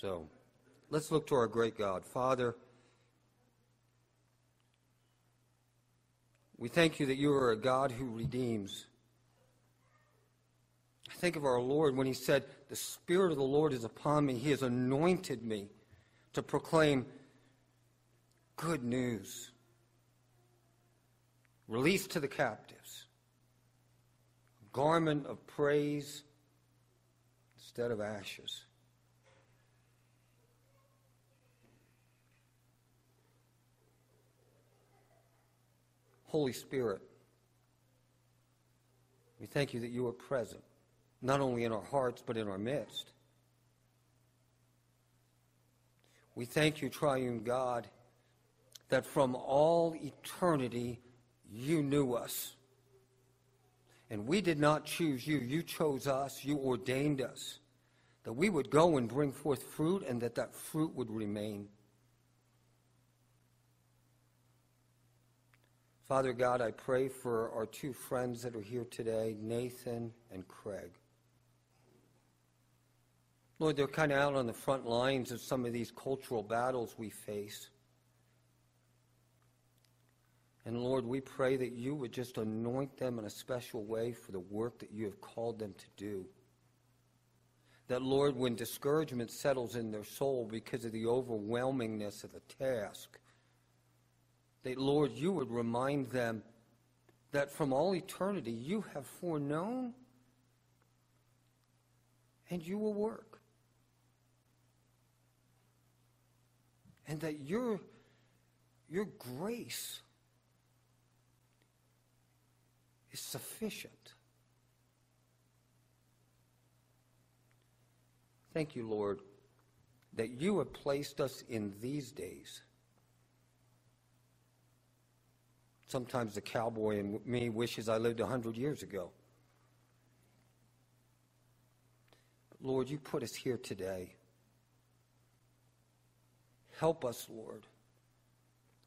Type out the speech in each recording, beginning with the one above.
So let's look to our great God. Father, we thank you that you are a God who redeems. I think of our Lord when he said, The Spirit of the Lord is upon me. He has anointed me to proclaim good news, release to the captives, garment of praise instead of ashes. Holy Spirit, we thank you that you are present, not only in our hearts, but in our midst. We thank you, triune God, that from all eternity you knew us. And we did not choose you. You chose us. You ordained us. That we would go and bring forth fruit and that that fruit would remain. Father God, I pray for our two friends that are here today, Nathan and Craig. Lord, they're kind of out on the front lines of some of these cultural battles we face. And Lord, we pray that you would just anoint them in a special way for the work that you have called them to do. That, Lord, when discouragement settles in their soul because of the overwhelmingness of the task, that, Lord, you would remind them that from all eternity you have foreknown and you will work. And that your, your grace is sufficient. Thank you, Lord, that you have placed us in these days Sometimes the cowboy in me wishes I lived a hundred years ago. Lord, you put us here today. Help us, Lord,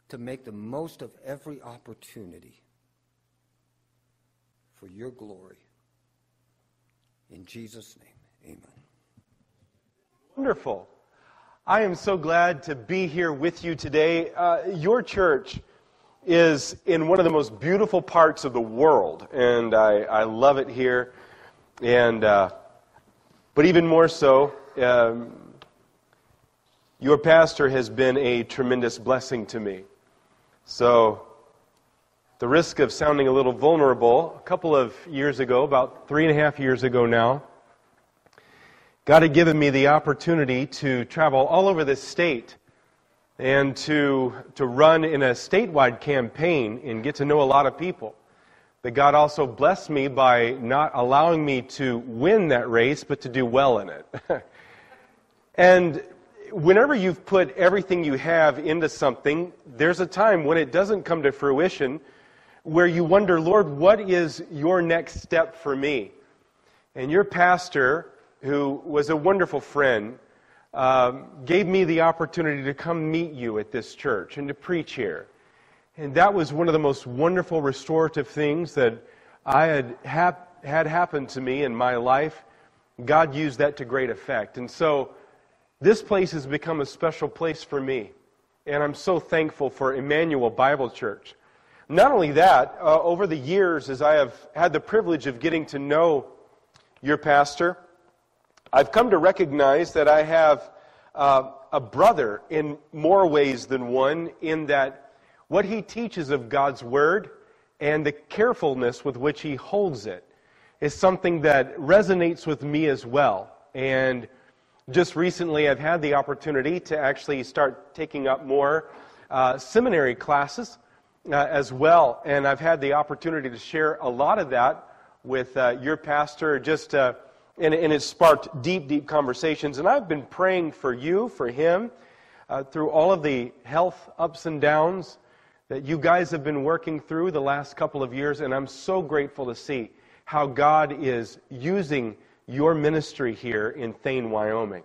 to make the most of every opportunity for your glory. In Jesus' name, amen. Wonderful. I am so glad to be here with you today. Uh, your church is in one of the most beautiful parts of the world, and I, I love it here. And uh, but even more so, um, your pastor has been a tremendous blessing to me. So, the risk of sounding a little vulnerable, a couple of years ago, about three and a half years ago now, God had given me the opportunity to travel all over this state and to, to run in a statewide campaign and get to know a lot of people. That God also blessed me by not allowing me to win that race, but to do well in it. and whenever you've put everything you have into something, there's a time when it doesn't come to fruition where you wonder, Lord, what is your next step for me? And your pastor, who was a wonderful friend, um, gave me the opportunity to come meet you at this church and to preach here. And that was one of the most wonderful restorative things that I had hap- had happen to me in my life. God used that to great effect. And so this place has become a special place for me. And I'm so thankful for Emmanuel Bible Church. Not only that, uh, over the years, as I have had the privilege of getting to know your pastor, I've come to recognize that I have uh, a brother in more ways than one, in that what he teaches of God's Word and the carefulness with which he holds it is something that resonates with me as well. And just recently, I've had the opportunity to actually start taking up more uh, seminary classes uh, as well. And I've had the opportunity to share a lot of that with uh, your pastor just uh, and, and it sparked deep, deep conversations. And I've been praying for you, for him, uh, through all of the health ups and downs that you guys have been working through the last couple of years. And I'm so grateful to see how God is using your ministry here in Thayne, Wyoming.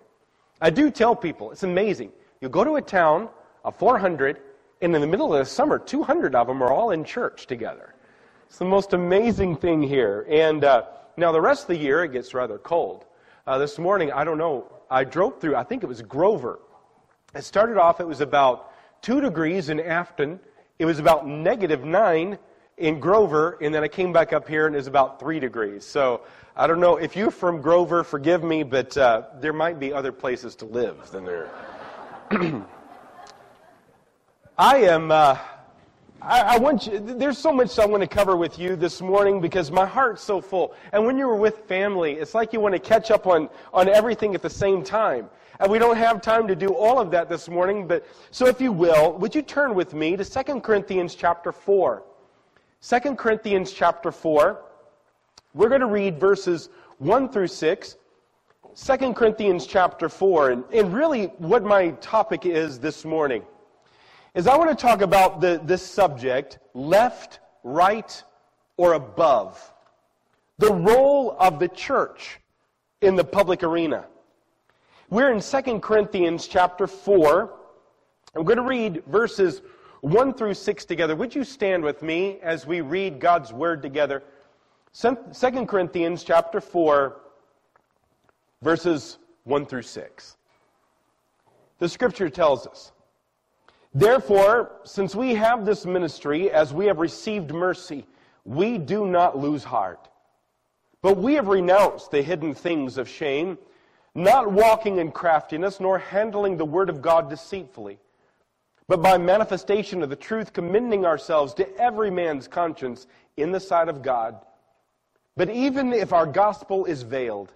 I do tell people, it's amazing. You go to a town of 400, and in the middle of the summer, 200 of them are all in church together. It's the most amazing thing here. And uh, now, the rest of the year, it gets rather cold. Uh, this morning, I don't know I drove through, I think it was Grover. It started off, it was about two degrees in Afton. It was about negative nine in Grover, and then I came back up here and it was about three degrees. So I don't know if you're from Grover, forgive me, but uh, there might be other places to live than there. I am. Uh, I, I, want you. There's so much I want to cover with you this morning because my heart's so full. And when you're with family, it's like you want to catch up on on everything at the same time. And we don't have time to do all of that this morning. But so, if you will, would you turn with me to 2 Corinthians chapter four? 2 Corinthians chapter four. We're going to read verses one through six. 2 Corinthians chapter 4, and, and really what my topic is this morning is I want to talk about the, this subject left, right, or above. The role of the church in the public arena. We're in 2 Corinthians chapter 4. I'm going to read verses 1 through 6 together. Would you stand with me as we read God's word together? 2 Corinthians chapter 4, verses 1 through 6. The scripture tells us, Therefore, since we have this ministry, as we have received mercy, we do not lose heart. But we have renounced the hidden things of shame, not walking in craftiness, nor handling the word of God deceitfully, but by manifestation of the truth, commending ourselves to every man's conscience in the sight of God. But even if our gospel is veiled,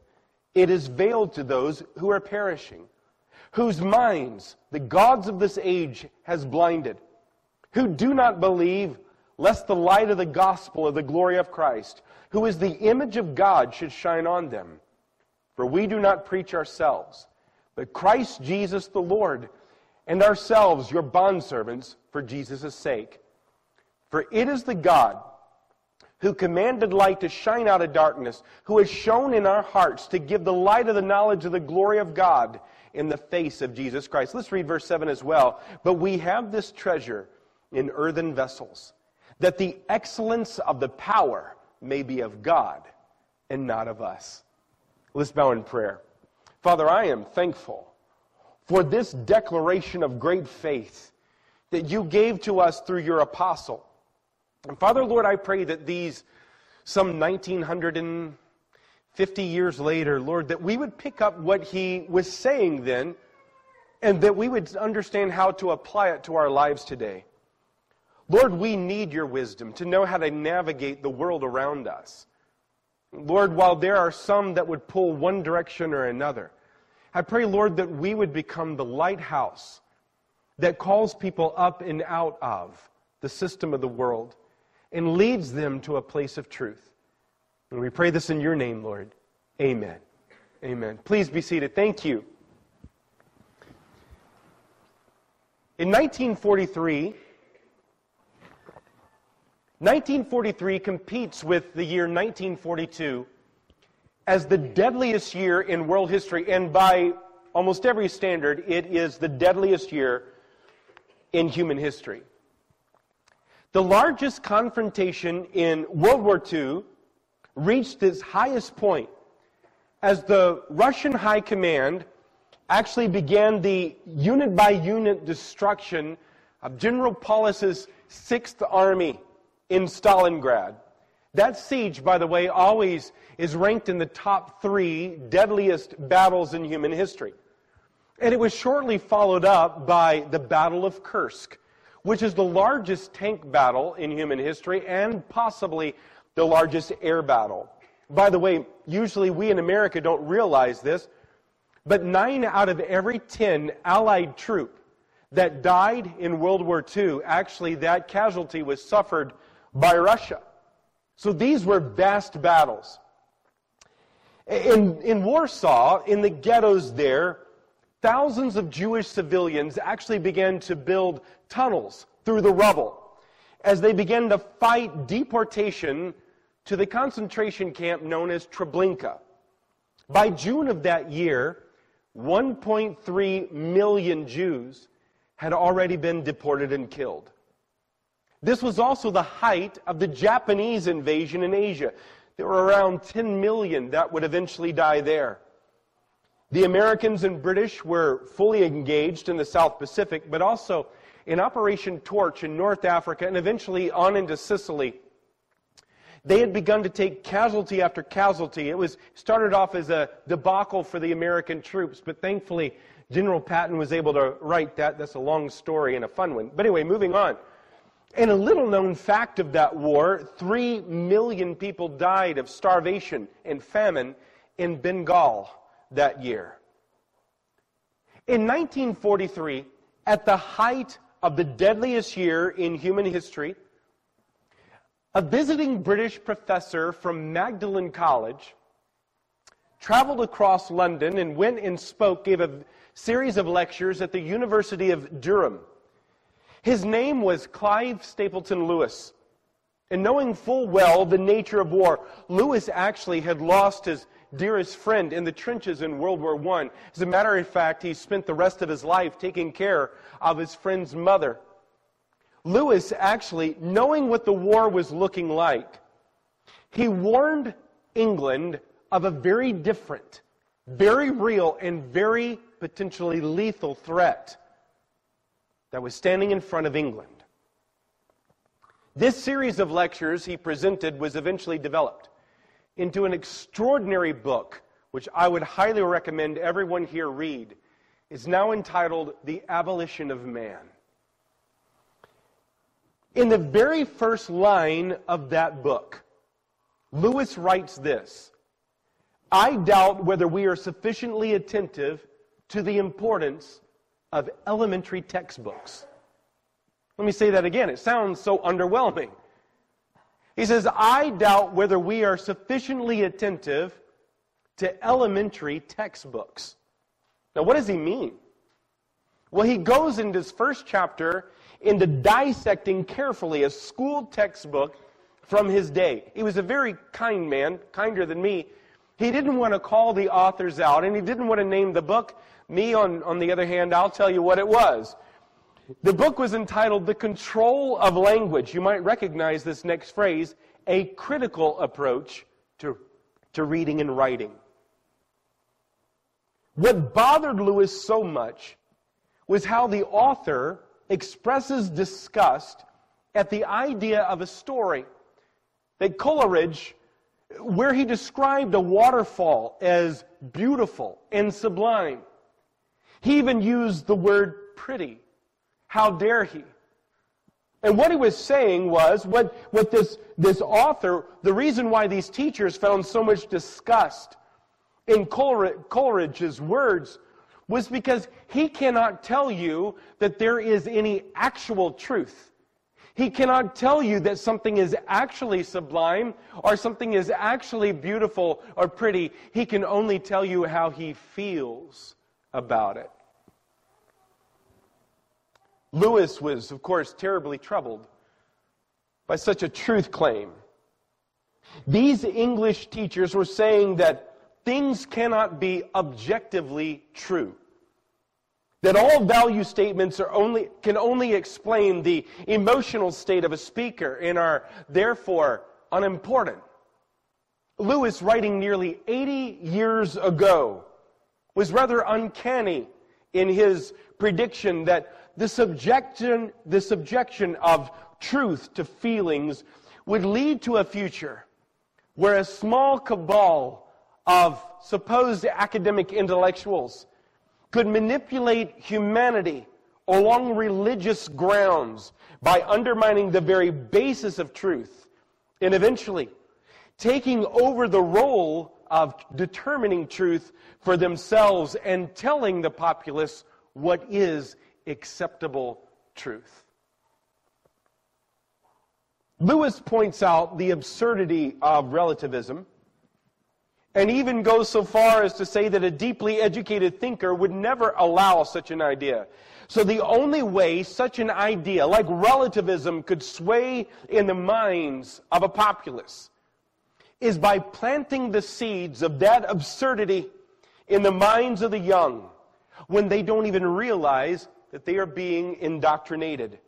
it is veiled to those who are perishing whose minds the gods of this age has blinded, who do not believe, lest the light of the gospel of the glory of Christ, who is the image of God, should shine on them. For we do not preach ourselves, but Christ Jesus the Lord, and ourselves your bondservants for Jesus' sake. For it is the God who commanded light to shine out of darkness, who has shone in our hearts to give the light of the knowledge of the glory of God in the face of Jesus Christ. Let's read verse 7 as well. But we have this treasure in earthen vessels, that the excellence of the power may be of God and not of us. Let's bow in prayer. Father, I am thankful for this declaration of great faith that you gave to us through your apostle. And Father, Lord, I pray that these some 1900 and 50 years later, Lord, that we would pick up what he was saying then and that we would understand how to apply it to our lives today. Lord, we need your wisdom to know how to navigate the world around us. Lord, while there are some that would pull one direction or another, I pray, Lord, that we would become the lighthouse that calls people up and out of the system of the world and leads them to a place of truth. And we pray this in your name, Lord. Amen. Amen. Please be seated. Thank you. In 1943, 1943 competes with the year 1942 as the deadliest year in world history, and by almost every standard, it is the deadliest year in human history. The largest confrontation in World War II reached its highest point as the Russian High Command actually began the unit by unit destruction of General Paulus's Sixth Army in Stalingrad. That siege, by the way, always is ranked in the top three deadliest battles in human history. And it was shortly followed up by the Battle of Kursk, which is the largest tank battle in human history and possibly the largest air battle. By the way, usually we in America don't realize this, but nine out of every ten Allied troop that died in World War II, actually that casualty was suffered by Russia. So these were vast battles. In, in Warsaw, in the ghettos there, thousands of Jewish civilians actually began to build tunnels through the rubble as they began to fight deportation to the concentration camp known as Treblinka. By June of that year, 1.3 million Jews had already been deported and killed. This was also the height of the Japanese invasion in Asia. There were around 10 million that would eventually die there. The Americans and British were fully engaged in the South Pacific, but also in Operation Torch in North Africa and eventually on into Sicily. They had begun to take casualty after casualty. It was started off as a debacle for the American troops, but thankfully General Patton was able to right that. That's a long story and a fun one. But anyway, moving on. And a little known fact of that war, three million people died of starvation and famine in Bengal that year. In 1943, at the height of the deadliest year in human history, a visiting British professor from Magdalen College traveled across London and went and spoke, gave a series of lectures at the University of Durham. His name was Clive Stapleton Lewis. And knowing full well the nature of war, Lewis actually had lost his dearest friend in the trenches in World War I. As a matter of fact, he spent the rest of his life taking care of his friend's mother. Lewis actually, knowing what the war was looking like, he warned England of a very different, very real, and very potentially lethal threat that was standing in front of England. This series of lectures he presented was eventually developed into an extraordinary book, which I would highly recommend everyone here read. It's now entitled The Abolition of Man. In the very first line of that book, Lewis writes this I doubt whether we are sufficiently attentive to the importance of elementary textbooks. Let me say that again. It sounds so underwhelming. He says, I doubt whether we are sufficiently attentive to elementary textbooks. Now, what does he mean? Well, he goes in his first chapter into dissecting carefully a school textbook from his day. He was a very kind man, kinder than me. He didn't want to call the authors out, and he didn't want to name the book. Me, on, on the other hand, I'll tell you what it was. The book was entitled The Control of Language. You might recognize this next phrase a critical approach to, to reading and writing. What bothered Lewis so much was how the author expresses disgust at the idea of a story that Coleridge, where he described a waterfall as beautiful and sublime. He even used the word pretty. How dare he? And what he was saying was, what, what this, this author, the reason why these teachers found so much disgust in Coleridge's words was because he cannot tell you that there is any actual truth. He cannot tell you that something is actually sublime or something is actually beautiful or pretty. He can only tell you how he feels about it. Lewis was, of course, terribly troubled by such a truth claim. These English teachers were saying that things cannot be objectively true. That all value statements are only, can only explain the emotional state of a speaker and are therefore unimportant. Lewis, writing nearly 80 years ago, was rather uncanny in his prediction that the subjection, the subjection of truth to feelings would lead to a future where a small cabal of supposed academic intellectuals could manipulate humanity along religious grounds by undermining the very basis of truth and eventually taking over the role of determining truth for themselves and telling the populace what is acceptable truth. Lewis points out the absurdity of relativism and even goes so far as to say that a deeply educated thinker would never allow such an idea. So the only way such an idea, like relativism, could sway in the minds of a populace is by planting the seeds of that absurdity in the minds of the young when they don't even realize that they are being indoctrinated.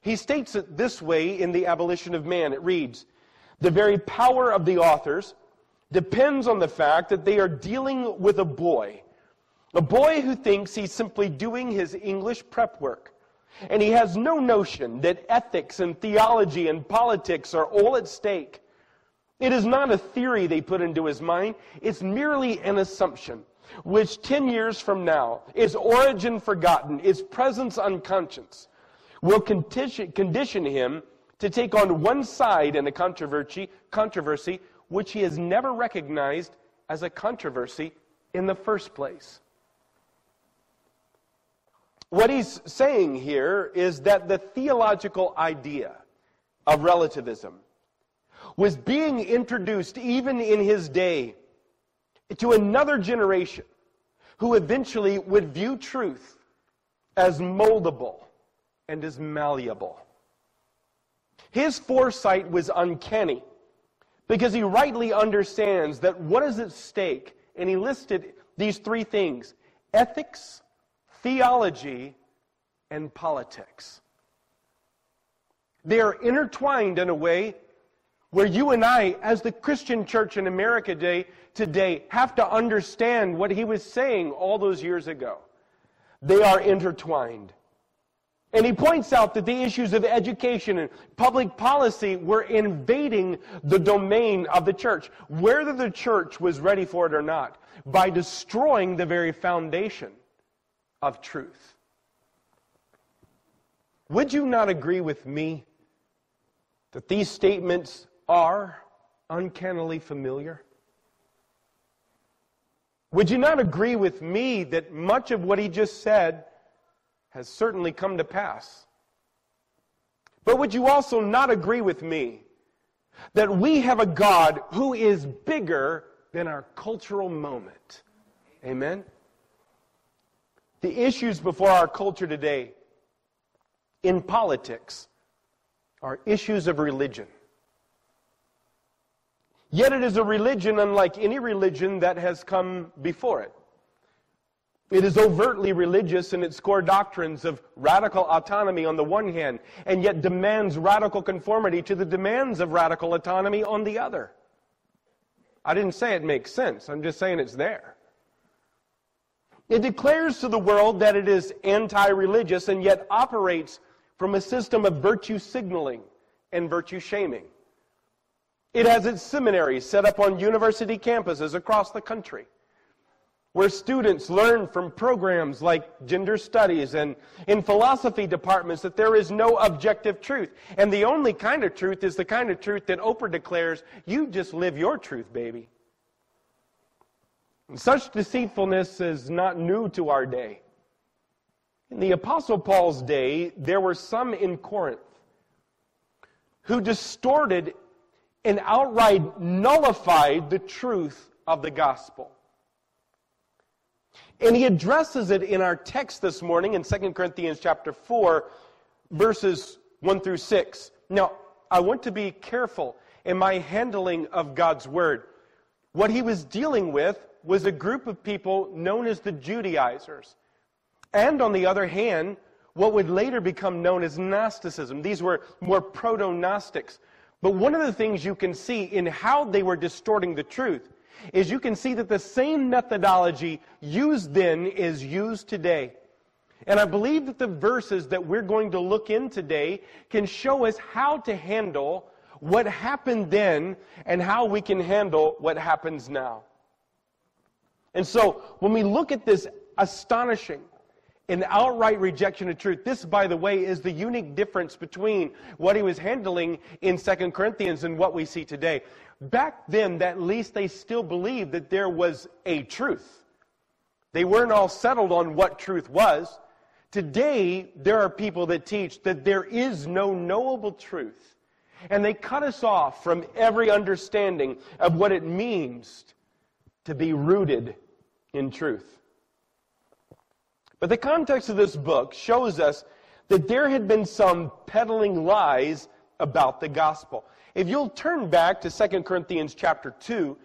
He states it this way in The Abolition of Man. It reads, The very power of the authors depends on the fact that they are dealing with a boy. A boy who thinks he's simply doing his English prep work. And he has no notion that ethics and theology and politics are all at stake. It is not a theory they put into his mind, it's merely an assumption, which 10 years from now, its origin forgotten, its presence unconscious, will condition him to take on one side in a controversy, controversy which he has never recognized as a controversy in the first place. What he's saying here is that the theological idea of relativism was being introduced even in his day to another generation who eventually would view truth as moldable and as malleable. His foresight was uncanny because he rightly understands that what is at stake, and he listed these three things ethics, theology, and politics. They are intertwined in a way where you and I, as the Christian church in America today, today have to understand what he was saying all those years ago. They are intertwined. And he points out that the issues of education and public policy were invading the domain of the church, whether the church was ready for it or not, by destroying the very foundation of truth. Would you not agree with me that these statements are uncannily familiar? Would you not agree with me that much of what he just said has certainly come to pass. But would you also not agree with me that we have a God who is bigger than our cultural moment? Amen? The issues before our culture today in politics are issues of religion. Yet it is a religion unlike any religion that has come before it. It is overtly religious in its core doctrines of radical autonomy on the one hand, and yet demands radical conformity to the demands of radical autonomy on the other. I didn't say it makes sense, I'm just saying it's there. It declares to the world that it is anti religious and yet operates from a system of virtue signaling and virtue shaming. It has its seminaries set up on university campuses across the country where students learn from programs like gender studies and in philosophy departments that there is no objective truth. And the only kind of truth is the kind of truth that Oprah declares, you just live your truth, baby. And such deceitfulness is not new to our day. In the Apostle Paul's day, there were some in Corinth who distorted and outright nullified the truth of the gospel. And he addresses it in our text this morning in 2 Corinthians chapter 4, verses 1 through 6. Now, I want to be careful in my handling of God's word. What he was dealing with was a group of people known as the Judaizers. And on the other hand, what would later become known as Gnosticism. These were more proto Gnostics. But one of the things you can see in how they were distorting the truth is you can see that the same methodology used then is used today. And I believe that the verses that we're going to look in today can show us how to handle what happened then and how we can handle what happens now. And so when we look at this astonishing and outright rejection of truth, this, by the way, is the unique difference between what he was handling in 2 Corinthians and what we see today. Back then, at least they still believed that there was a truth. They weren't all settled on what truth was. Today, there are people that teach that there is no knowable truth. And they cut us off from every understanding of what it means to be rooted in truth. But the context of this book shows us that there had been some peddling lies about the gospel. If you'll turn back to 2 Corinthians chapter 2,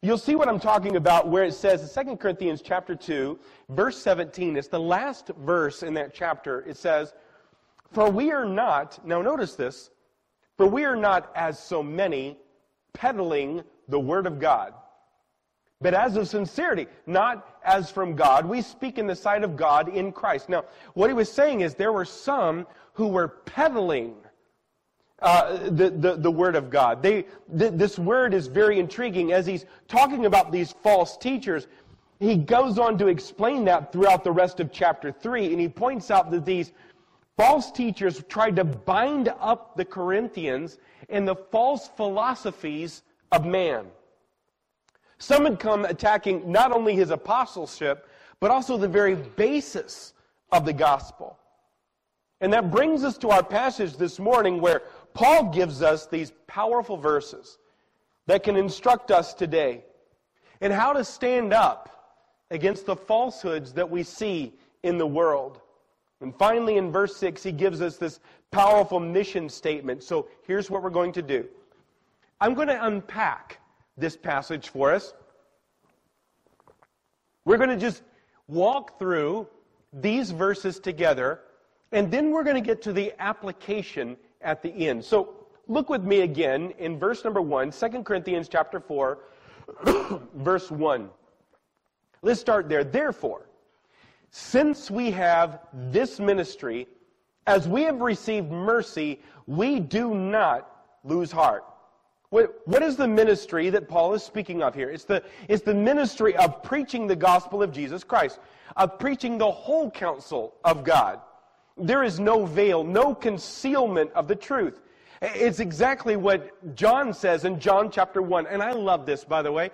you'll see what I'm talking about where it says in 2 Corinthians chapter 2, verse 17, it's the last verse in that chapter. It says, For we are not, now notice this, for we are not as so many peddling the word of God. But as of sincerity, not as from God. We speak in the sight of God in Christ. Now, what he was saying is there were some who were peddling uh, the, the, the, Word of God. They, th- this word is very intriguing. As he's talking about these false teachers, he goes on to explain that throughout the rest of chapter 3, and he points out that these false teachers tried to bind up the Corinthians in the false philosophies of man. Some had come attacking not only his apostleship, but also the very basis of the gospel. And that brings us to our passage this morning where Paul gives us these powerful verses that can instruct us today in how to stand up against the falsehoods that we see in the world. And finally, in verse 6, he gives us this powerful mission statement. So here's what we're going to do I'm going to unpack this passage for us. We're going to just walk through these verses together, and then we're going to get to the application at the end. So look with me again in verse number 1, 2 Corinthians chapter 4, verse 1. Let's start there. Therefore, since we have this ministry, as we have received mercy, we do not lose heart. What, what is the ministry that Paul is speaking of here? It's the, it's the ministry of preaching the gospel of Jesus Christ, of preaching the whole counsel of God. There is no veil, no concealment of the truth. It's exactly what John says in John chapter 1. And I love this, by the way.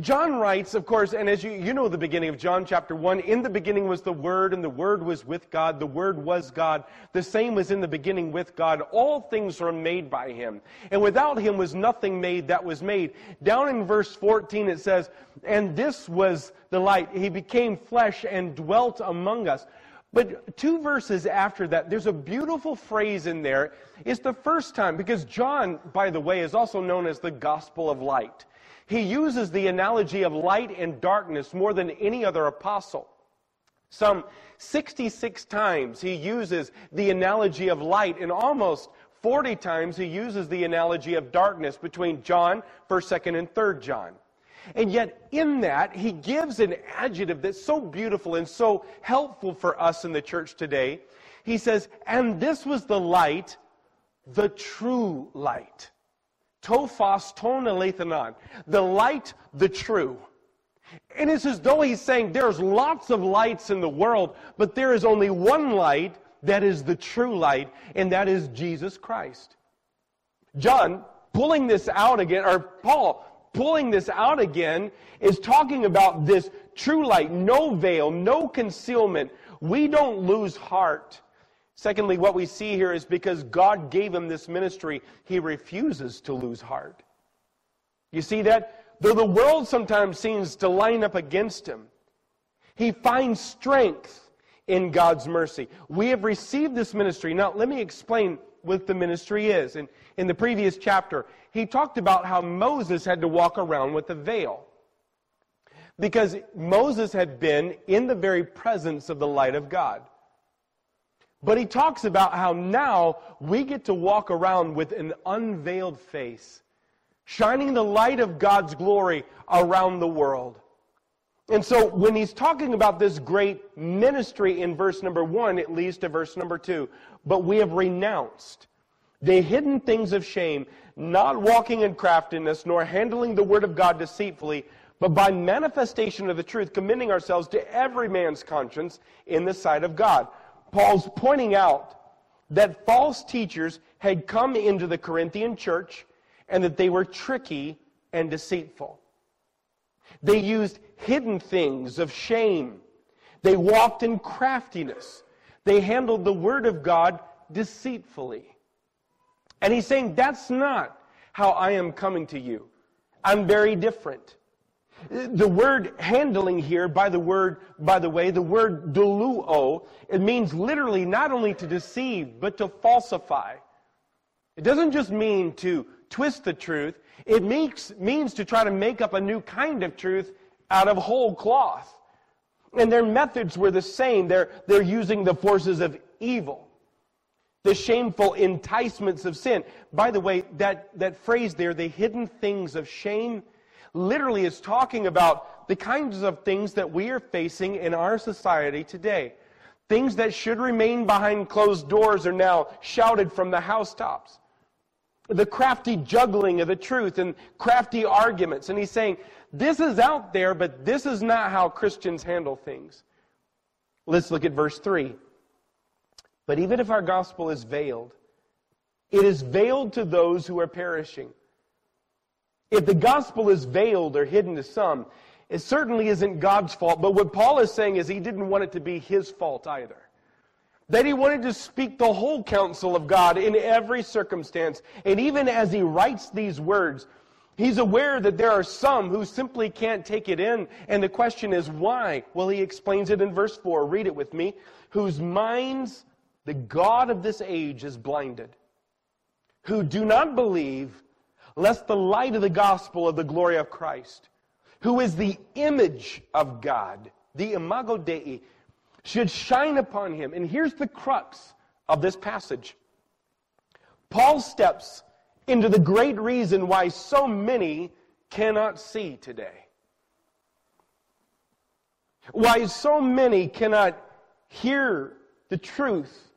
John writes, of course, and as you, you know the beginning of John chapter 1, in the beginning was the Word, and the Word was with God. The Word was God. The same was in the beginning with God. All things were made by Him. And without Him was nothing made that was made. Down in verse 14 it says, And this was the light. He became flesh and dwelt among us. But two verses after that, there's a beautiful phrase in there. It's the first time, because John, by the way, is also known as the gospel of light. He uses the analogy of light and darkness more than any other apostle. Some 66 times he uses the analogy of light, and almost 40 times he uses the analogy of darkness between John, 1st, 2nd, and 3rd John. And yet, in that, he gives an adjective that's so beautiful and so helpful for us in the church today. He says, And this was the light, the true light. Tophos ton The light, the true. And it's as though he's saying there's lots of lights in the world, but there is only one light that is the true light, and that is Jesus Christ. John, pulling this out again, or Paul, pulling this out again, is talking about this true light, no veil, no concealment. We don't lose heart. Secondly, what we see here is because God gave him this ministry, he refuses to lose heart. You see that? Though the world sometimes seems to line up against him, he finds strength in God's mercy. We have received this ministry. Now, let me explain what the ministry is. In, in the previous chapter, he talked about how Moses had to walk around with a veil. Because Moses had been in the very presence of the light of God. But he talks about how now we get to walk around with an unveiled face, shining the light of God's glory around the world. And so when he's talking about this great ministry in verse number one, it leads to verse number two. But we have renounced the hidden things of shame, not walking in craftiness, nor handling the word of God deceitfully, but by manifestation of the truth, commending ourselves to every man's conscience in the sight of God. Paul's pointing out that false teachers had come into the Corinthian church and that they were tricky and deceitful. They used hidden things of shame. They walked in craftiness. They handled the Word of God deceitfully. And he's saying, that's not how I am coming to you. I'm very different. The word handling here, by the word, by the way, the word deluo, it means literally not only to deceive, but to falsify. It doesn't just mean to twist the truth. It means, means to try to make up a new kind of truth out of whole cloth. And their methods were the same. They're, they're using the forces of evil, the shameful enticements of sin. By the way, that, that phrase there, the hidden things of shame, literally is talking about the kinds of things that we are facing in our society today. Things that should remain behind closed doors are now shouted from the housetops. The crafty juggling of the truth and crafty arguments. And he's saying, this is out there, but this is not how Christians handle things. Let's look at verse 3. But even if our gospel is veiled, it is veiled to those who are perishing. If the gospel is veiled or hidden to some, it certainly isn't God's fault. But what Paul is saying is he didn't want it to be his fault either. That he wanted to speak the whole counsel of God in every circumstance. And even as he writes these words, he's aware that there are some who simply can't take it in. And the question is why? Well, he explains it in verse 4. Read it with me. Whose minds the God of this age is blinded. Who do not believe lest the light of the gospel of the glory of Christ, who is the image of God, the imago Dei, should shine upon him. And here's the crux of this passage. Paul steps into the great reason why so many cannot see today. Why so many cannot hear the truth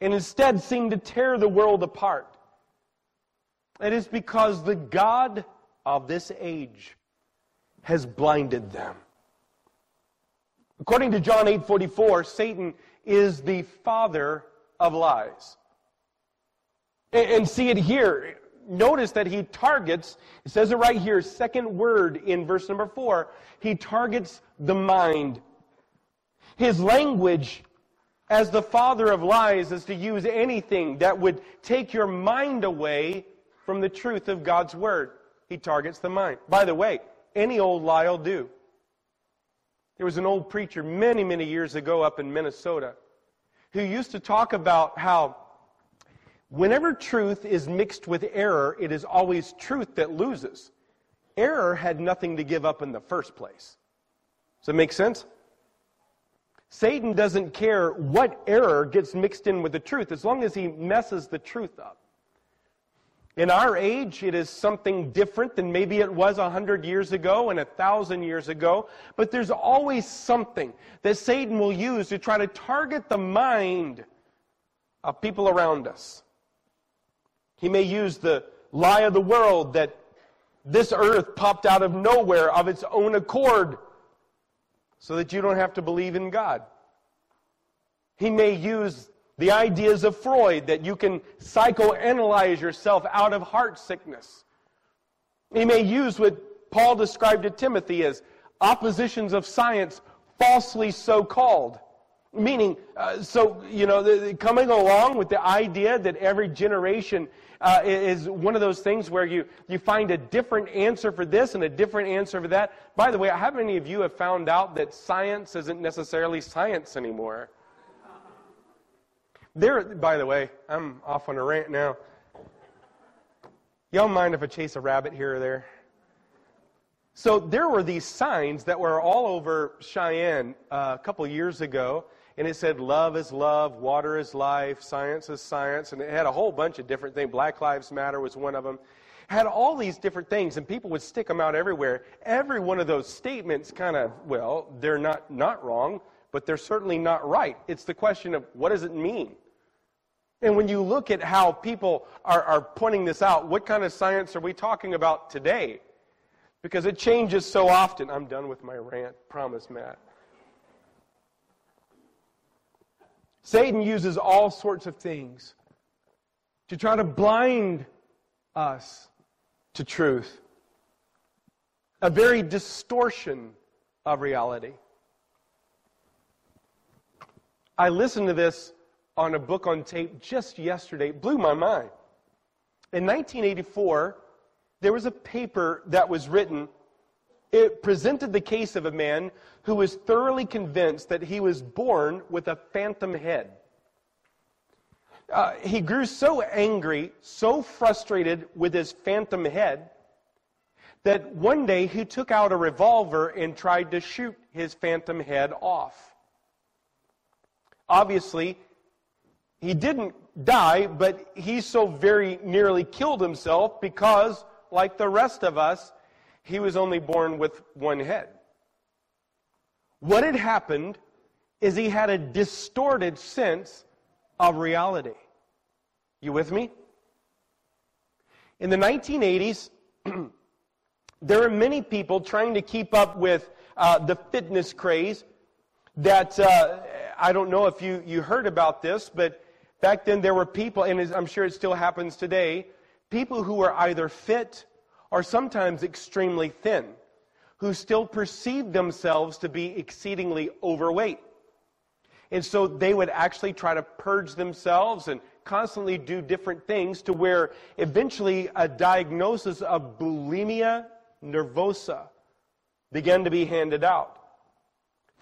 and instead seem to tear the world apart. It is because the God of this age has blinded them. According to John 8:44, Satan is the father of lies. And see it here. Notice that he targets, it says it right here, second word in verse number 4, he targets the mind. His language as the father of lies is to use anything that would take your mind away from the truth of God's Word. He targets the mind. By the way, any old lie will do. There was an old preacher many, many years ago up in Minnesota who used to talk about how whenever truth is mixed with error, it is always truth that loses. Error had nothing to give up in the first place. Does that make sense? Satan doesn't care what error gets mixed in with the truth as long as he messes the truth up. In our age, it is something different than maybe it was a hundred years ago and a thousand years ago. But there's always something that Satan will use to try to target the mind of people around us. He may use the lie of the world that this earth popped out of nowhere of its own accord so that you don't have to believe in God. He may use the ideas of Freud that you can psychoanalyze yourself out of heart sickness. He may use what Paul described to Timothy as oppositions of science falsely so called. Meaning, uh, so, you know, the, the, coming along with the idea that every generation uh, is one of those things where you, you find a different answer for this and a different answer for that. By the way, how many of you have found out that science isn't necessarily science anymore? There, by the way, I'm off on a rant now. Y'all mind if I chase a rabbit here or there? So there were these signs that were all over Cheyenne uh, a couple years ago, and it said, Love is love, water is life, science is science, and it had a whole bunch of different things. Black Lives Matter was one of them. Had all these different things, and people would stick them out everywhere. Every one of those statements kind of, well, they're not, not wrong, but they're certainly not right. It's the question of what does it mean? And when you look at how people are, are pointing this out, what kind of science are we talking about today? Because it changes so often. I'm done with my rant. Promise, Matt. Satan uses all sorts of things to try to blind us to truth. A very distortion of reality. I listened to this on a book on tape just yesterday. It blew my mind. In 1984, there was a paper that was written. It presented the case of a man who was thoroughly convinced that he was born with a phantom head. Uh, he grew so angry, so frustrated with his phantom head, that one day he took out a revolver and tried to shoot his phantom head off. Obviously, he didn't die, but he so very nearly killed himself because, like the rest of us, he was only born with one head. What had happened is he had a distorted sense of reality. You with me? In the 1980s, there are many people trying to keep up with uh, the fitness craze that uh, I don't know if you, you heard about this, but back then there were people, and I'm sure it still happens today, people who were either fit or sometimes extremely thin, who still perceived themselves to be exceedingly overweight. And so they would actually try to purge themselves and constantly do different things to where eventually a diagnosis of bulimia nervosa began to be handed out.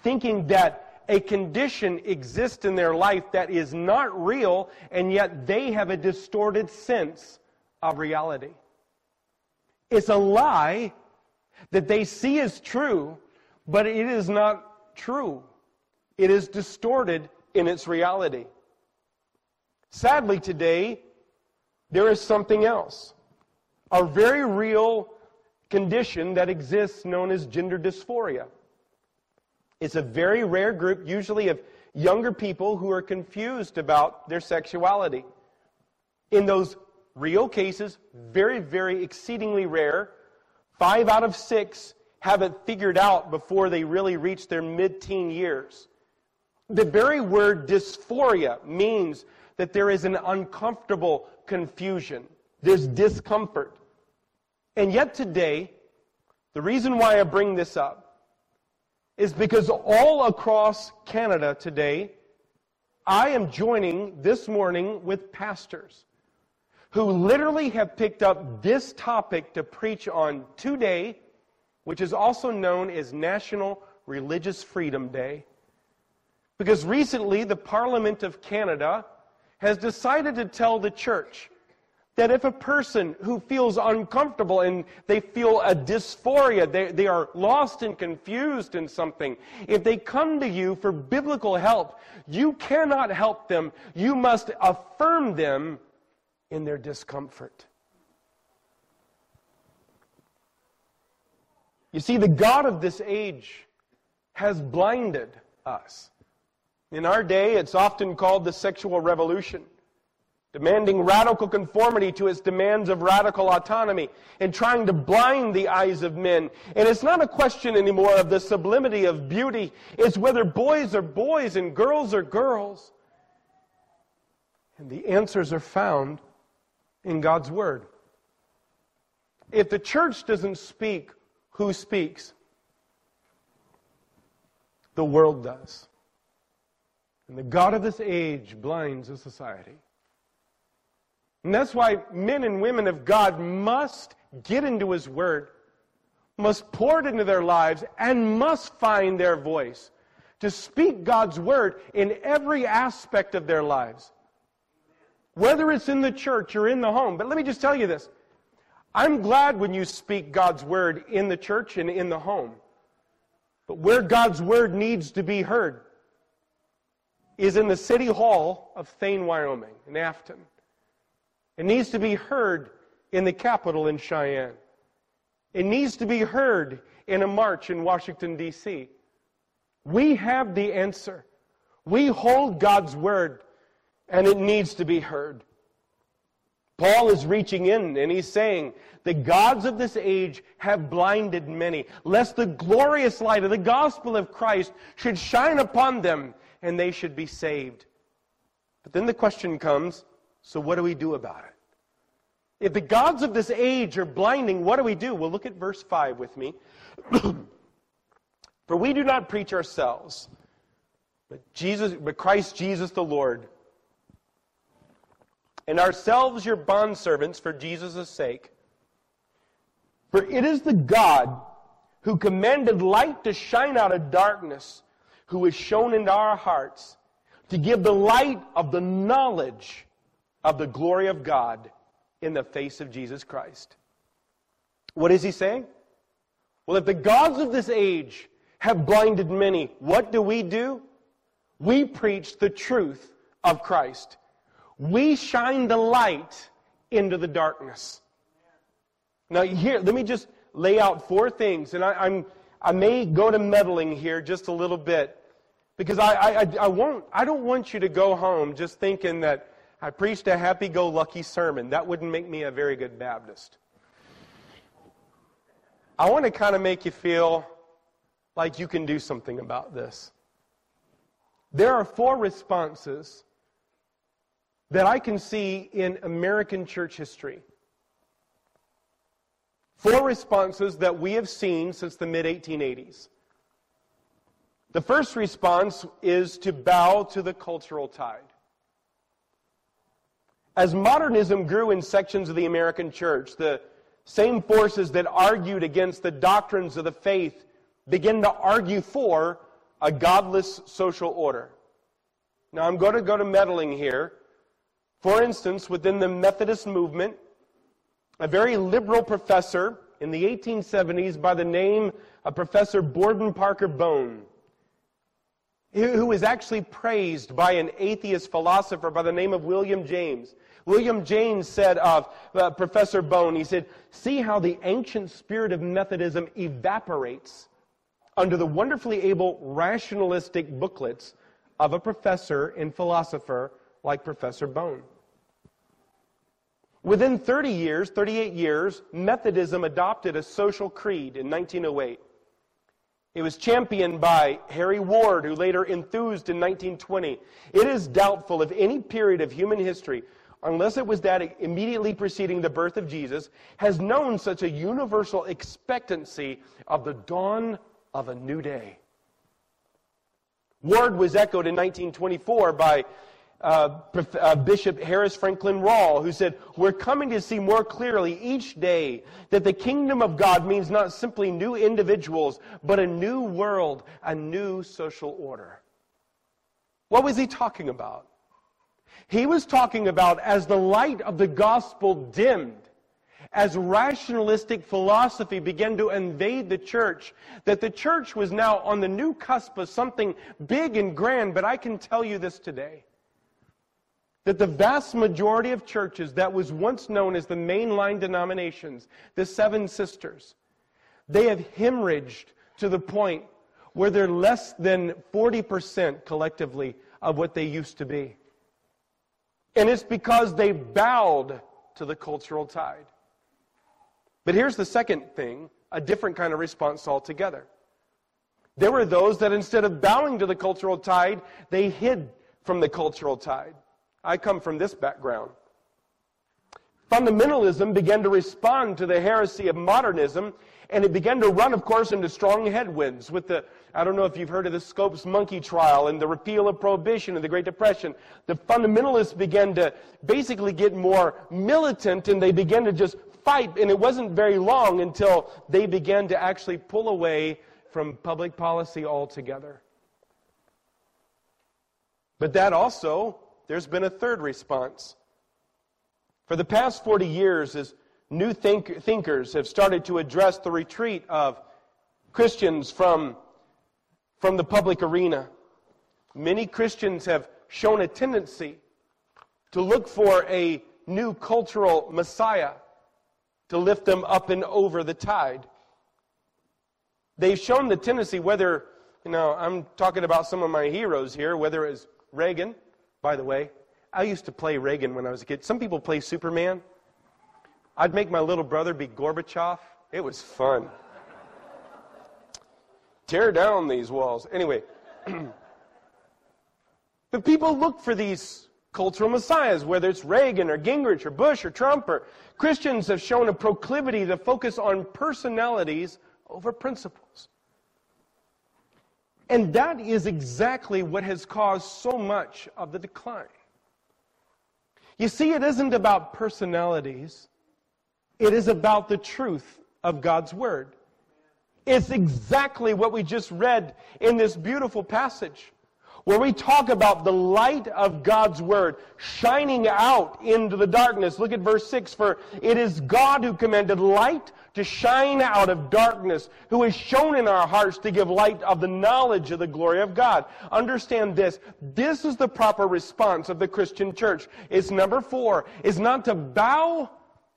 Thinking that a condition exists in their life that is not real, and yet they have a distorted sense of reality. It's a lie that they see as true, but it is not true. It is distorted in its reality. Sadly, today, there is something else. A very real condition that exists known as gender dysphoria. It's a very rare group, usually of younger people who are confused about their sexuality. In those real cases, very, very exceedingly rare, five out of six have it figured out before they really reach their mid teen years. The very word dysphoria means that there is an uncomfortable confusion. There's discomfort. And yet today, the reason why I bring this up is because all across Canada today, I am joining this morning with pastors who literally have picked up this topic to preach on today, which is also known as National Religious Freedom Day. Because recently, the Parliament of Canada has decided to tell the church that if a person who feels uncomfortable and they feel a dysphoria, they, they are lost and confused in something, if they come to you for biblical help, you cannot help them. You must affirm them in their discomfort. You see, the God of this age has blinded us. In our day, it's often called the sexual revolution, demanding radical conformity to its demands of radical autonomy and trying to blind the eyes of men. And it's not a question anymore of the sublimity of beauty, it's whether boys are boys and girls are girls. And the answers are found in God's Word. If the church doesn't speak, who speaks? The world does. And the God of this age blinds a society. And that's why men and women of God must get into His Word, must pour it into their lives, and must find their voice to speak God's Word in every aspect of their lives. Whether it's in the church or in the home. But let me just tell you this. I'm glad when you speak God's Word in the church and in the home. But where God's Word needs to be heard, is in the City Hall of Thayne, Wyoming, in Afton. It needs to be heard in the Capitol in Cheyenne. It needs to be heard in a march in Washington, D.C. We have the answer. We hold God's word, and it needs to be heard. Paul is reaching in and he's saying, The gods of this age have blinded many, lest the glorious light of the gospel of Christ should shine upon them and they should be saved. But then the question comes so what do we do about it? If the gods of this age are blinding, what do we do? Well, look at verse 5 with me. For we do not preach ourselves, but Jesus, but Christ Jesus the Lord, and ourselves your bondservants for Jesus' sake. For it is the God who commanded light to shine out of darkness who is shown into our hearts to give the light of the knowledge of the glory of God in the face of Jesus Christ. What is he saying? Well, if the gods of this age have blinded many, what do we do? We preach the truth of Christ. We shine the light into the darkness. Now, here, let me just lay out four things, and I, I'm, I may go to meddling here just a little bit because I, I, I, won't, I don't want you to go home just thinking that I preached a happy go lucky sermon. That wouldn't make me a very good Baptist. I want to kind of make you feel like you can do something about this. There are four responses that I can see in American church history. Four responses that we have seen since the mid 1880s. The first response is to bow to the cultural tide. As modernism grew in sections of the American church, the same forces that argued against the doctrines of the faith began to argue for a godless social order. Now, I'm going to go to meddling here. For instance, within the Methodist movement, a very liberal professor in the 1870s by the name of Professor Borden Parker Bowne, who was actually praised by an atheist philosopher by the name of William James. William James said of uh, Professor Bowne, he said, See how the ancient spirit of Methodism evaporates under the wonderfully able rationalistic booklets of a professor and philosopher like Professor Bowne. Within 30 years, 38 years, Methodism adopted a social creed in 1908. It was championed by Harry Ward, who later enthused in 1920. It is doubtful if any period of human history, unless it was that immediately preceding the birth of Jesus, has known such a universal expectancy of the dawn of a new day. Word was echoed in 1924 by uh, uh, Bishop Harris Franklin Rall, who said, We're coming to see more clearly each day that the kingdom of God means not simply new individuals, but a new world, a new social order. What was he talking about? He was talking about as the light of the gospel dimmed, as rationalistic philosophy began to invade the church, that the church was now on the new cusp of something big and grand. But I can tell you this today that the vast majority of churches that was once known as the mainline denominations, the Seven Sisters, they have hemorrhaged to the point where they're less than 40% collectively of what they used to be. And it's because they bowed to the cultural tide. But here's the second thing a different kind of response altogether. There were those that instead of bowing to the cultural tide, they hid from the cultural tide. I come from this background. Fundamentalism began to respond to the heresy of modernism, and it began to run, of course, into strong headwinds with the, I don't know if you've heard of the Scopes monkey trial and the repeal of prohibition and the Great Depression. The fundamentalists began to basically get more militant and they began to just fight, and it wasn't very long until they began to actually pull away from public policy altogether. But that also, there's been a third response. For the past 40 years, as new think- thinkers have started to address the retreat of Christians from, from the public arena, many Christians have shown a tendency to look for a new cultural Messiah to lift them up and over the tide. They've shown the tendency, whether, you know, I'm talking about some of my heroes here, whether it's Reagan, by the way. I used to play Reagan when I was a kid. Some people play Superman. I'd make my little brother be Gorbachev. It was fun. Tear down these walls. Anyway, but people look for these cultural messiahs, whether it's Reagan or Gingrich or Bush or Trump or Christians have shown a proclivity to focus on personalities over principles. And that is exactly what has caused so much of the decline. You see, it isn't about personalities, it is about the truth of God's Word. It's exactly what we just read in this beautiful passage where we talk about the light of God's Word shining out into the darkness. Look at verse 6 For it is God who commanded light to shine out of darkness, who has shown in our hearts to give light of the knowledge of the glory of God. Understand this. This is the proper response of the Christian church. It's number four, is not to bow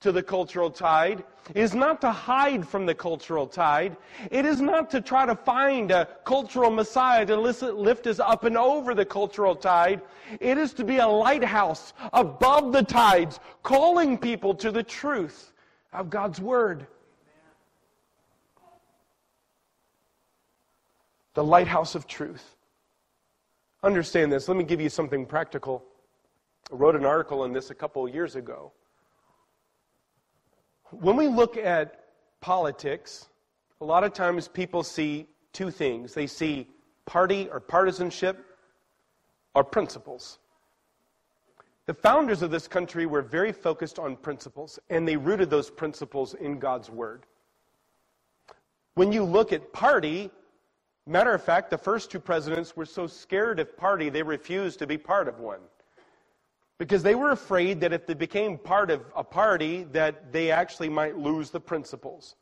to the cultural tide is not to hide from the cultural tide. It is not to try to find a cultural Messiah to lift us up and over the cultural tide. It is to be a lighthouse above the tides, calling people to the truth of God's Word. The lighthouse of truth. Understand this. Let me give you something practical. I wrote an article on this a couple of years ago. When we look at politics, a lot of times people see two things they see party or partisanship or principles. The founders of this country were very focused on principles, and they rooted those principles in God's Word. When you look at party, matter of fact, the first two presidents were so scared of party, they refused to be part of one because they were afraid that if they became part of a party that they actually might lose the principles.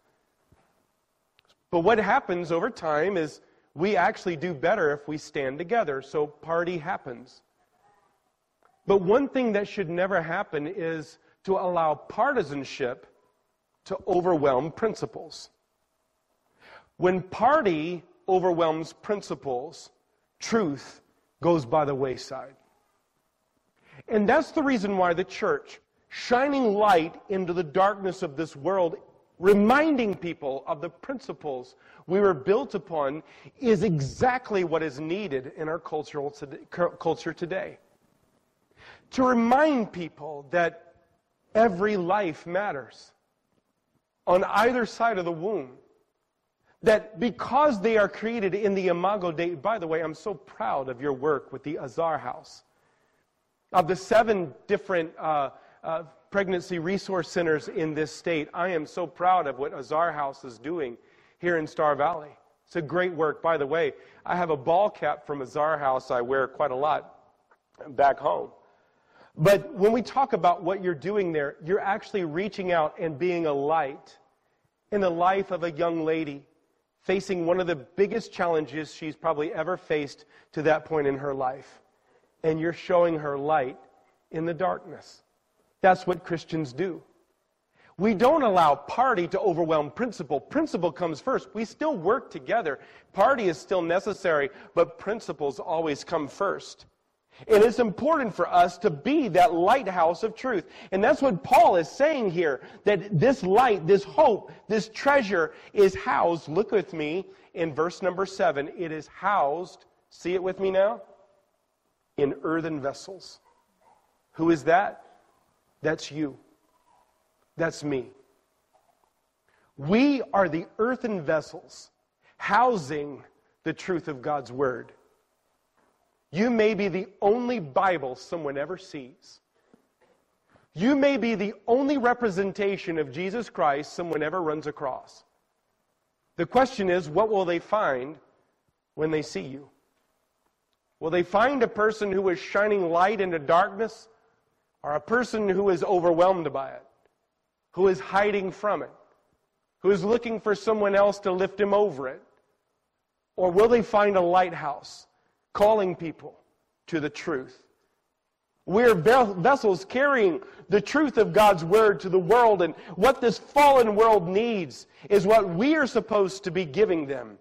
But what happens over time is we actually do better if we stand together. So party happens. But one thing that should never happen is to allow partisanship to overwhelm principles. When party overwhelms principles truth goes by the wayside and that's the reason why the church, shining light into the darkness of this world, reminding people of the principles we were built upon, is exactly what is needed in our cultural culture today. To remind people that every life matters on either side of the womb. That because they are created in the Imago Dei, by the way, I'm so proud of your work with the Azar House. Of the seven different uh, uh, pregnancy resource centers in this state, I am so proud of what Azar House is doing here in Star Valley. It's a great work. By the way, I have a ball cap from Azar House I wear quite a lot back home. But when we talk about what you're doing there, you're actually reaching out and being a light in the life of a young lady facing one of the biggest challenges she's probably ever faced to that point in her life and you're showing her light in the darkness. That's what Christians do. We don't allow party to overwhelm principle. Principle comes first. We still work together. Party is still necessary, but principles always come first. And it's important for us to be that lighthouse of truth. And that's what Paul is saying here that this light, this hope, this treasure is housed, look with me in verse number seven. It is housed, see it with me now? In earthen vessels. Who is that? That's you. That's me. We are the earthen vessels housing the truth of God's Word. You may be the only Bible someone ever sees. You may be the only representation of Jesus Christ someone ever runs across. The question is, what will they find when they see you? Will they find a person who is shining light into darkness or a person who is overwhelmed by it, who is hiding from it, who is looking for someone else to lift him over it? Or will they find a lighthouse calling people to the truth? We're vessels carrying the truth of God's word to the world, and what this fallen world needs is what we are supposed to be giving them.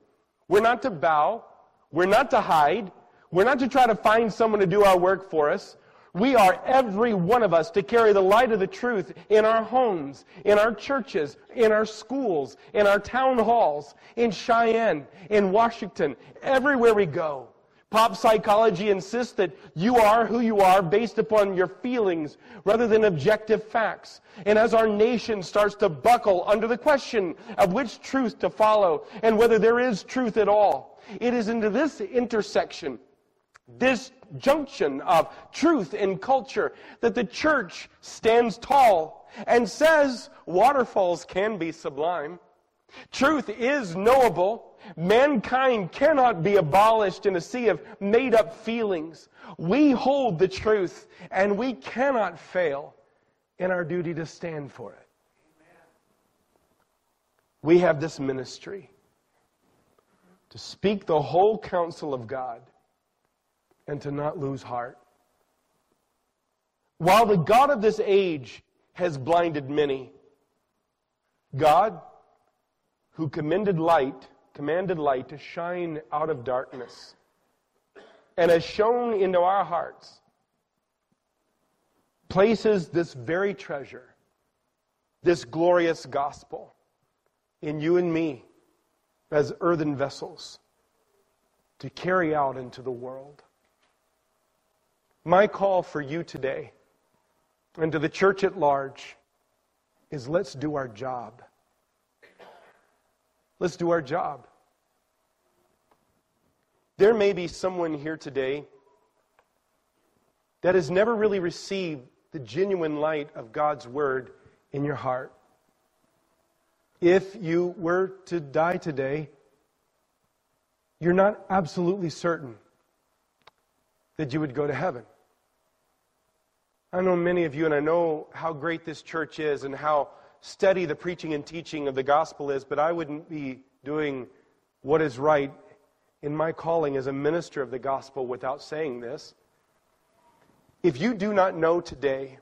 We're not to bow, we're not to hide, we're not to try to find someone to do our work for us. We are, every one of us, to carry the light of the truth in our homes, in our churches, in our schools, in our town halls, in Cheyenne, in Washington, everywhere we go. Pop psychology insists that you are who you are based upon your feelings rather than objective facts. And as our nation starts to buckle under the question of which truth to follow and whether there is truth at all, it is into this intersection this junction of truth and culture that the church stands tall and says waterfalls can be sublime. Truth is knowable. Mankind cannot be abolished in a sea of made up feelings. We hold the truth and we cannot fail in our duty to stand for it. We have this ministry to speak the whole counsel of God and to not lose heart. While the God of this age has blinded many. God, who commended light, commanded light to shine out of darkness, and has shone into our hearts, places this very treasure, this glorious gospel, in you and me as earthen vessels to carry out into the world. My call for you today and to the church at large is let's do our job. Let's do our job. There may be someone here today that has never really received the genuine light of God's Word in your heart. If you were to die today, you're not absolutely certain that you would go to heaven. I know many of you, and I know how great this church is and how steady the preaching and teaching of the gospel is, but I wouldn't be doing what is right in my calling as a minister of the gospel without saying this. If you do not know today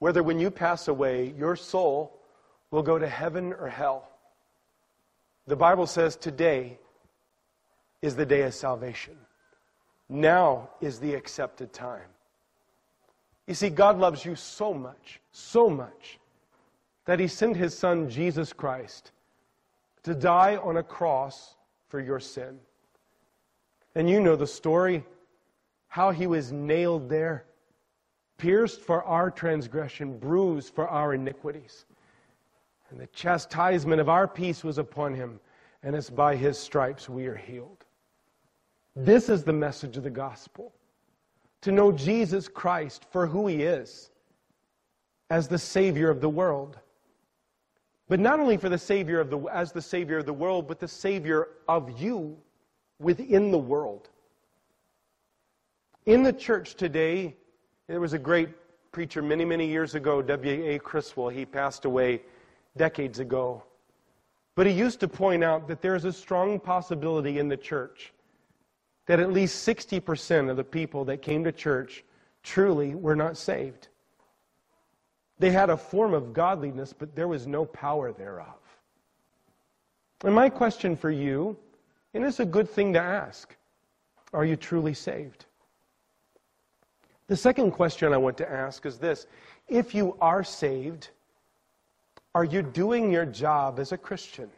whether when you pass away, your soul will go to heaven or hell, the Bible says today is the day of salvation. Now is the accepted time. You see, God loves you so much, so much, that He sent His Son, Jesus Christ, to die on a cross for your sin. And you know the story how He was nailed there, pierced for our transgression, bruised for our iniquities. And the chastisement of our peace was upon Him, and it's by His stripes we are healed. This is the message of the gospel to know Jesus Christ for who he is as the Savior of the world. But not only for the Savior of the, as the Savior of the world, but the Savior of you within the world. In the church today, there was a great preacher many, many years ago, W.A. Criswell. He passed away decades ago. But he used to point out that there's a strong possibility in the church that at least 60% of the people that came to church truly were not saved. They had a form of godliness, but there was no power thereof. And my question for you, and it's a good thing to ask are you truly saved? The second question I want to ask is this If you are saved, are you doing your job as a Christian?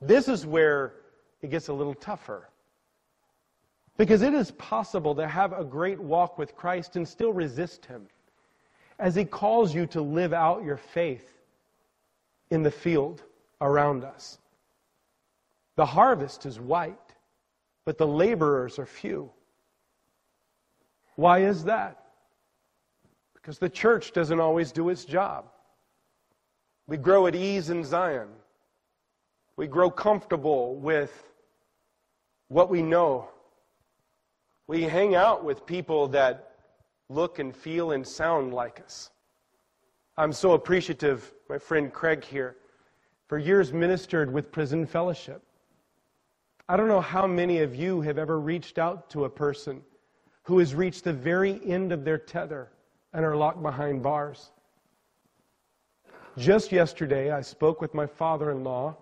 This is where it gets a little tougher. Because it is possible to have a great walk with Christ and still resist Him as He calls you to live out your faith in the field around us. The harvest is white, but the laborers are few. Why is that? Because the church doesn't always do its job. We grow at ease in Zion. We grow comfortable with what we know we hang out with people that look and feel and sound like us. I'm so appreciative, my friend Craig here, for years ministered with Prison Fellowship. I don't know how many of you have ever reached out to a person who has reached the very end of their tether and are locked behind bars. Just yesterday, I spoke with my father in law,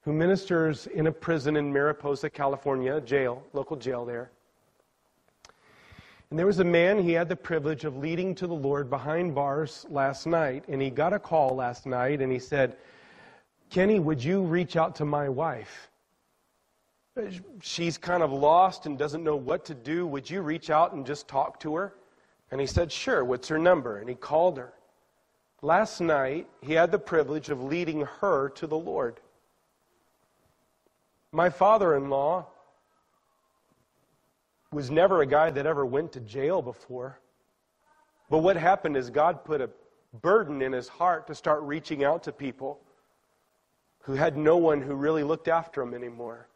who ministers in a prison in Mariposa, California, jail, local jail there. And there was a man he had the privilege of leading to the Lord behind bars last night. And he got a call last night and he said, Kenny, would you reach out to my wife? She's kind of lost and doesn't know what to do. Would you reach out and just talk to her? And he said, Sure, what's her number? And he called her. Last night, he had the privilege of leading her to the Lord. My father in law was never a guy that ever went to jail before. But what happened is God put a burden in his heart to start reaching out to people who had no one who really looked after him anymore.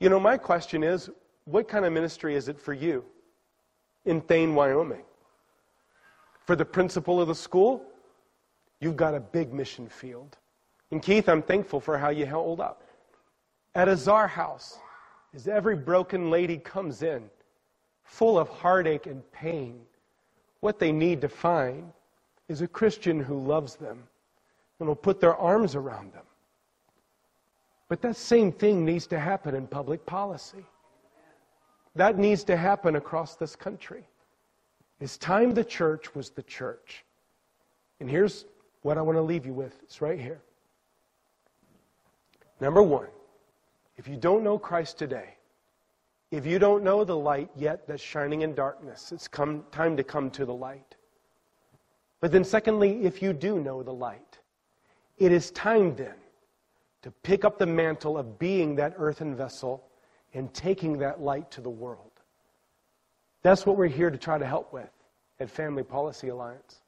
You know, my question is what kind of ministry is it for you in Thayne, Wyoming? For the principal of the school, you've got a big mission field. And Keith, I'm thankful for how you held up. At Azar House, as every broken lady comes in, full of heartache and pain, What they need to find is a Christian who loves them and will put their arms around them. But that same thing needs to happen in public policy. That needs to happen across this country. It's time the church was the church. And here's what I want to leave you with it's right here. Number one, if you don't know Christ today, if you don't know the light yet that's shining in darkness, it's come, time to come to the light. But then, secondly, if you do know the light, it is time then to pick up the mantle of being that earthen vessel and taking that light to the world. That's what we're here to try to help with at Family Policy Alliance.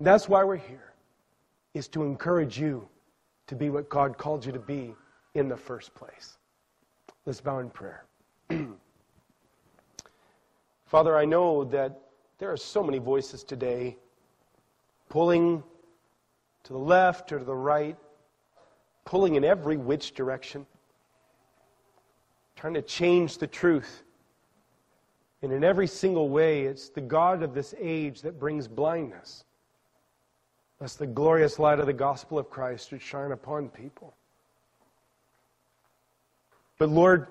That's why we're here, is to encourage you to be what God called you to be in the first place. Let's bow in prayer. Father, I know that there are so many voices today pulling to the left or to the right, pulling in every which direction, trying to change the truth. And in every single way, it's the God of this age that brings blindness. That's the glorious light of the gospel of Christ should shine upon people. But Lord,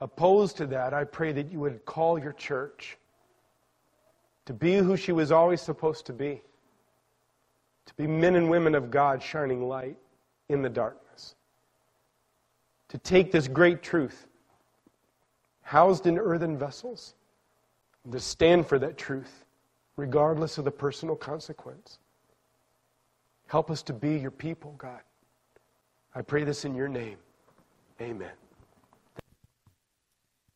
opposed to that, I pray that you would call your church to be who she was always supposed to be, to be men and women of God shining light in the darkness, to take this great truth housed in earthen vessels, and to stand for that truth regardless of the personal consequence. Help us to be your people, God. I pray this in your name. Amen.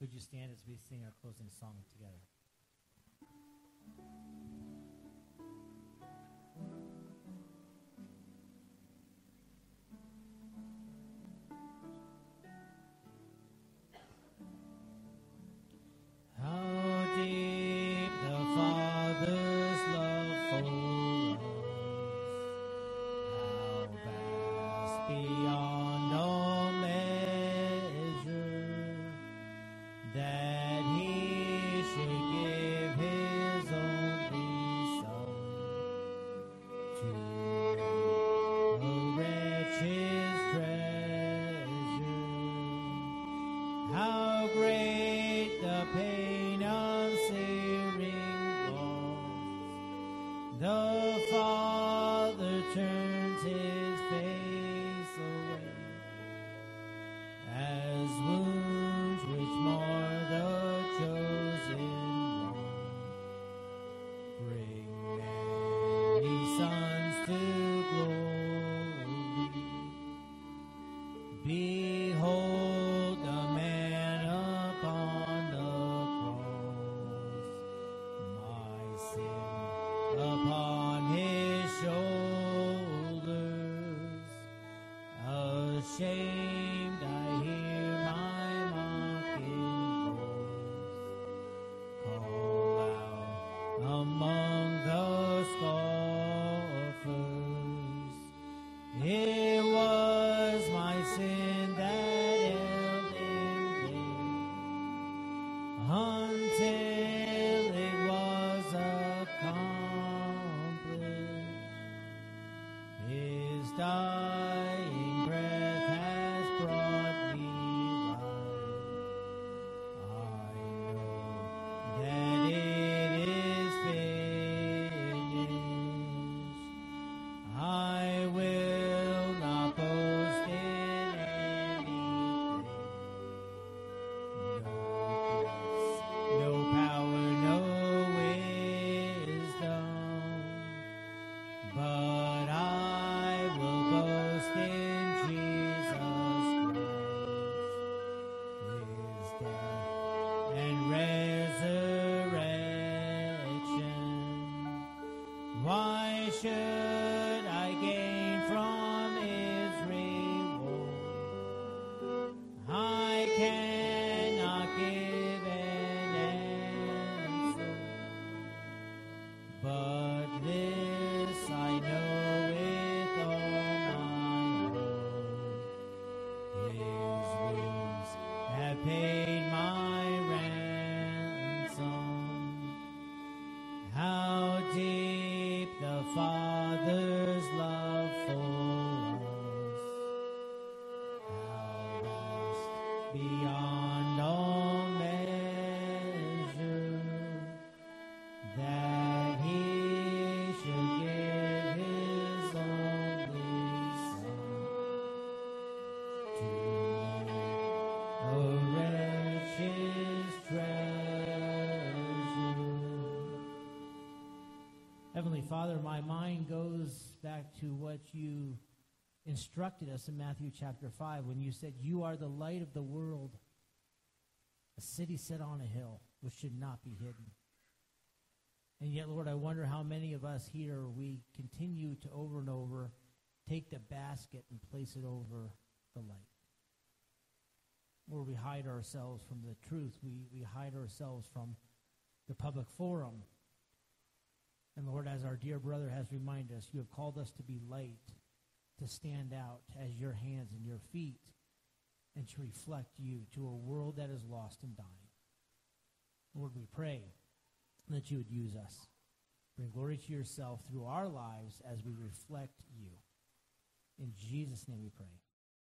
Would you stand as we sing our closing song together? again. My mind goes back to what you instructed us in Matthew chapter 5 when you said, You are the light of the world, a city set on a hill which should not be hidden. And yet, Lord, I wonder how many of us here we continue to over and over take the basket and place it over the light. Lord, we hide ourselves from the truth. We, we hide ourselves from the public forum. And Lord, as our dear brother has reminded us, you have called us to be light, to stand out as your hands and your feet, and to reflect you to a world that is lost and dying. Lord, we pray that you would use us. Bring glory to yourself through our lives as we reflect you. In Jesus' name we pray.